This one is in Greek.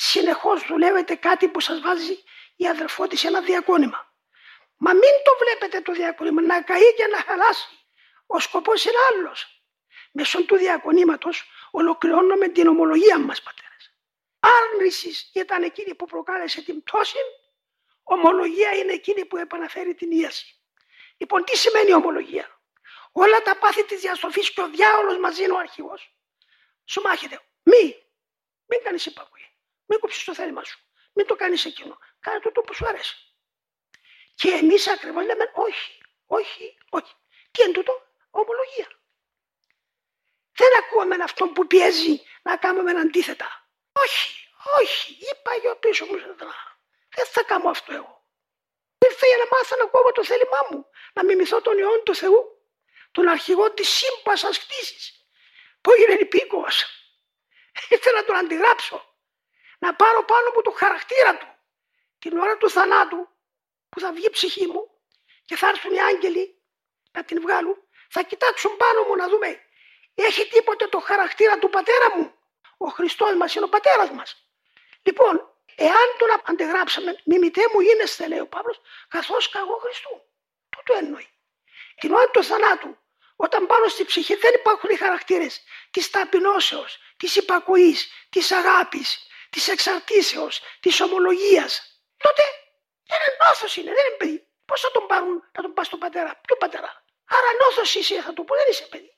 συνεχώς δουλεύετε κάτι που σας βάζει η αδερφό της ένα διακόνημα. Μα μην το βλέπετε το διακόνημα να καεί και να χαλάσει. Ο σκοπός είναι άλλος. Μέσω του διακονήματος ολοκληρώνουμε την ομολογία μας πατέρες. Άρνησης ήταν εκείνη που προκάλεσε την πτώση, ομολογία είναι εκείνη που επαναφέρει την ίαση. Λοιπόν τι σημαίνει ομολογία; Όλα τα πάθη της διαστροφής και ο διάολος μαζί είναι ο αρχηγός. Σου μάχεται. Μη. Μην κάνεις υπακοή. Μην κόψεις το θέλημα σου. Μην το κάνεις εκείνο. Κάνε το, το που σου αρέσει. Και εμείς ακριβώς λέμε όχι, όχι, όχι. Τι είναι τούτο, ομολογία. Δεν ακούμε αυτό που πιέζει να κάνουμε αντίθετα. Όχι, όχι, είπα για πίσω μου Δεν θα κάνω αυτό εγώ. Ήρθα για να μάθω να κόβω το θέλημά μου, να μιμηθώ τον Υιόν του Θεού, τον αρχηγό της σύμπασας κτήσης, που έγινε υπήκοος. Ήρθα να τον αντιγράψω, να πάρω πάνω μου το χαρακτήρα του, την ώρα του θανάτου, που θα βγει η ψυχή μου και θα έρθουν οι άγγελοι να την βγάλουν, θα κοιτάξουν πάνω μου να δούμε έχει τίποτε το χαρακτήρα του πατέρα μου; Ο Χριστός μας είναι ο πατέρας μας. Λοιπόν, εάν τον αντεγράψαμε, μιμητέ μου είναι λέει ο Παύλος, καθώς καγώ Χριστού. το εννοεί. Την ώρα του θανάτου, όταν πάνω στη ψυχή δεν υπάρχουν οι χαρακτήρες της ταπεινώσεως, της υπακοής, της αγάπης, της εξαρτήσεως, της ομολογίας, τότε ένα νόθος είναι, δεν είναι παιδί. Πώς θα τον πάρουν να τον πας στον πατέρα, ποιο πατέρα; Άρα νόθος είσαι, θα το πω, δεν είσαι παιδί.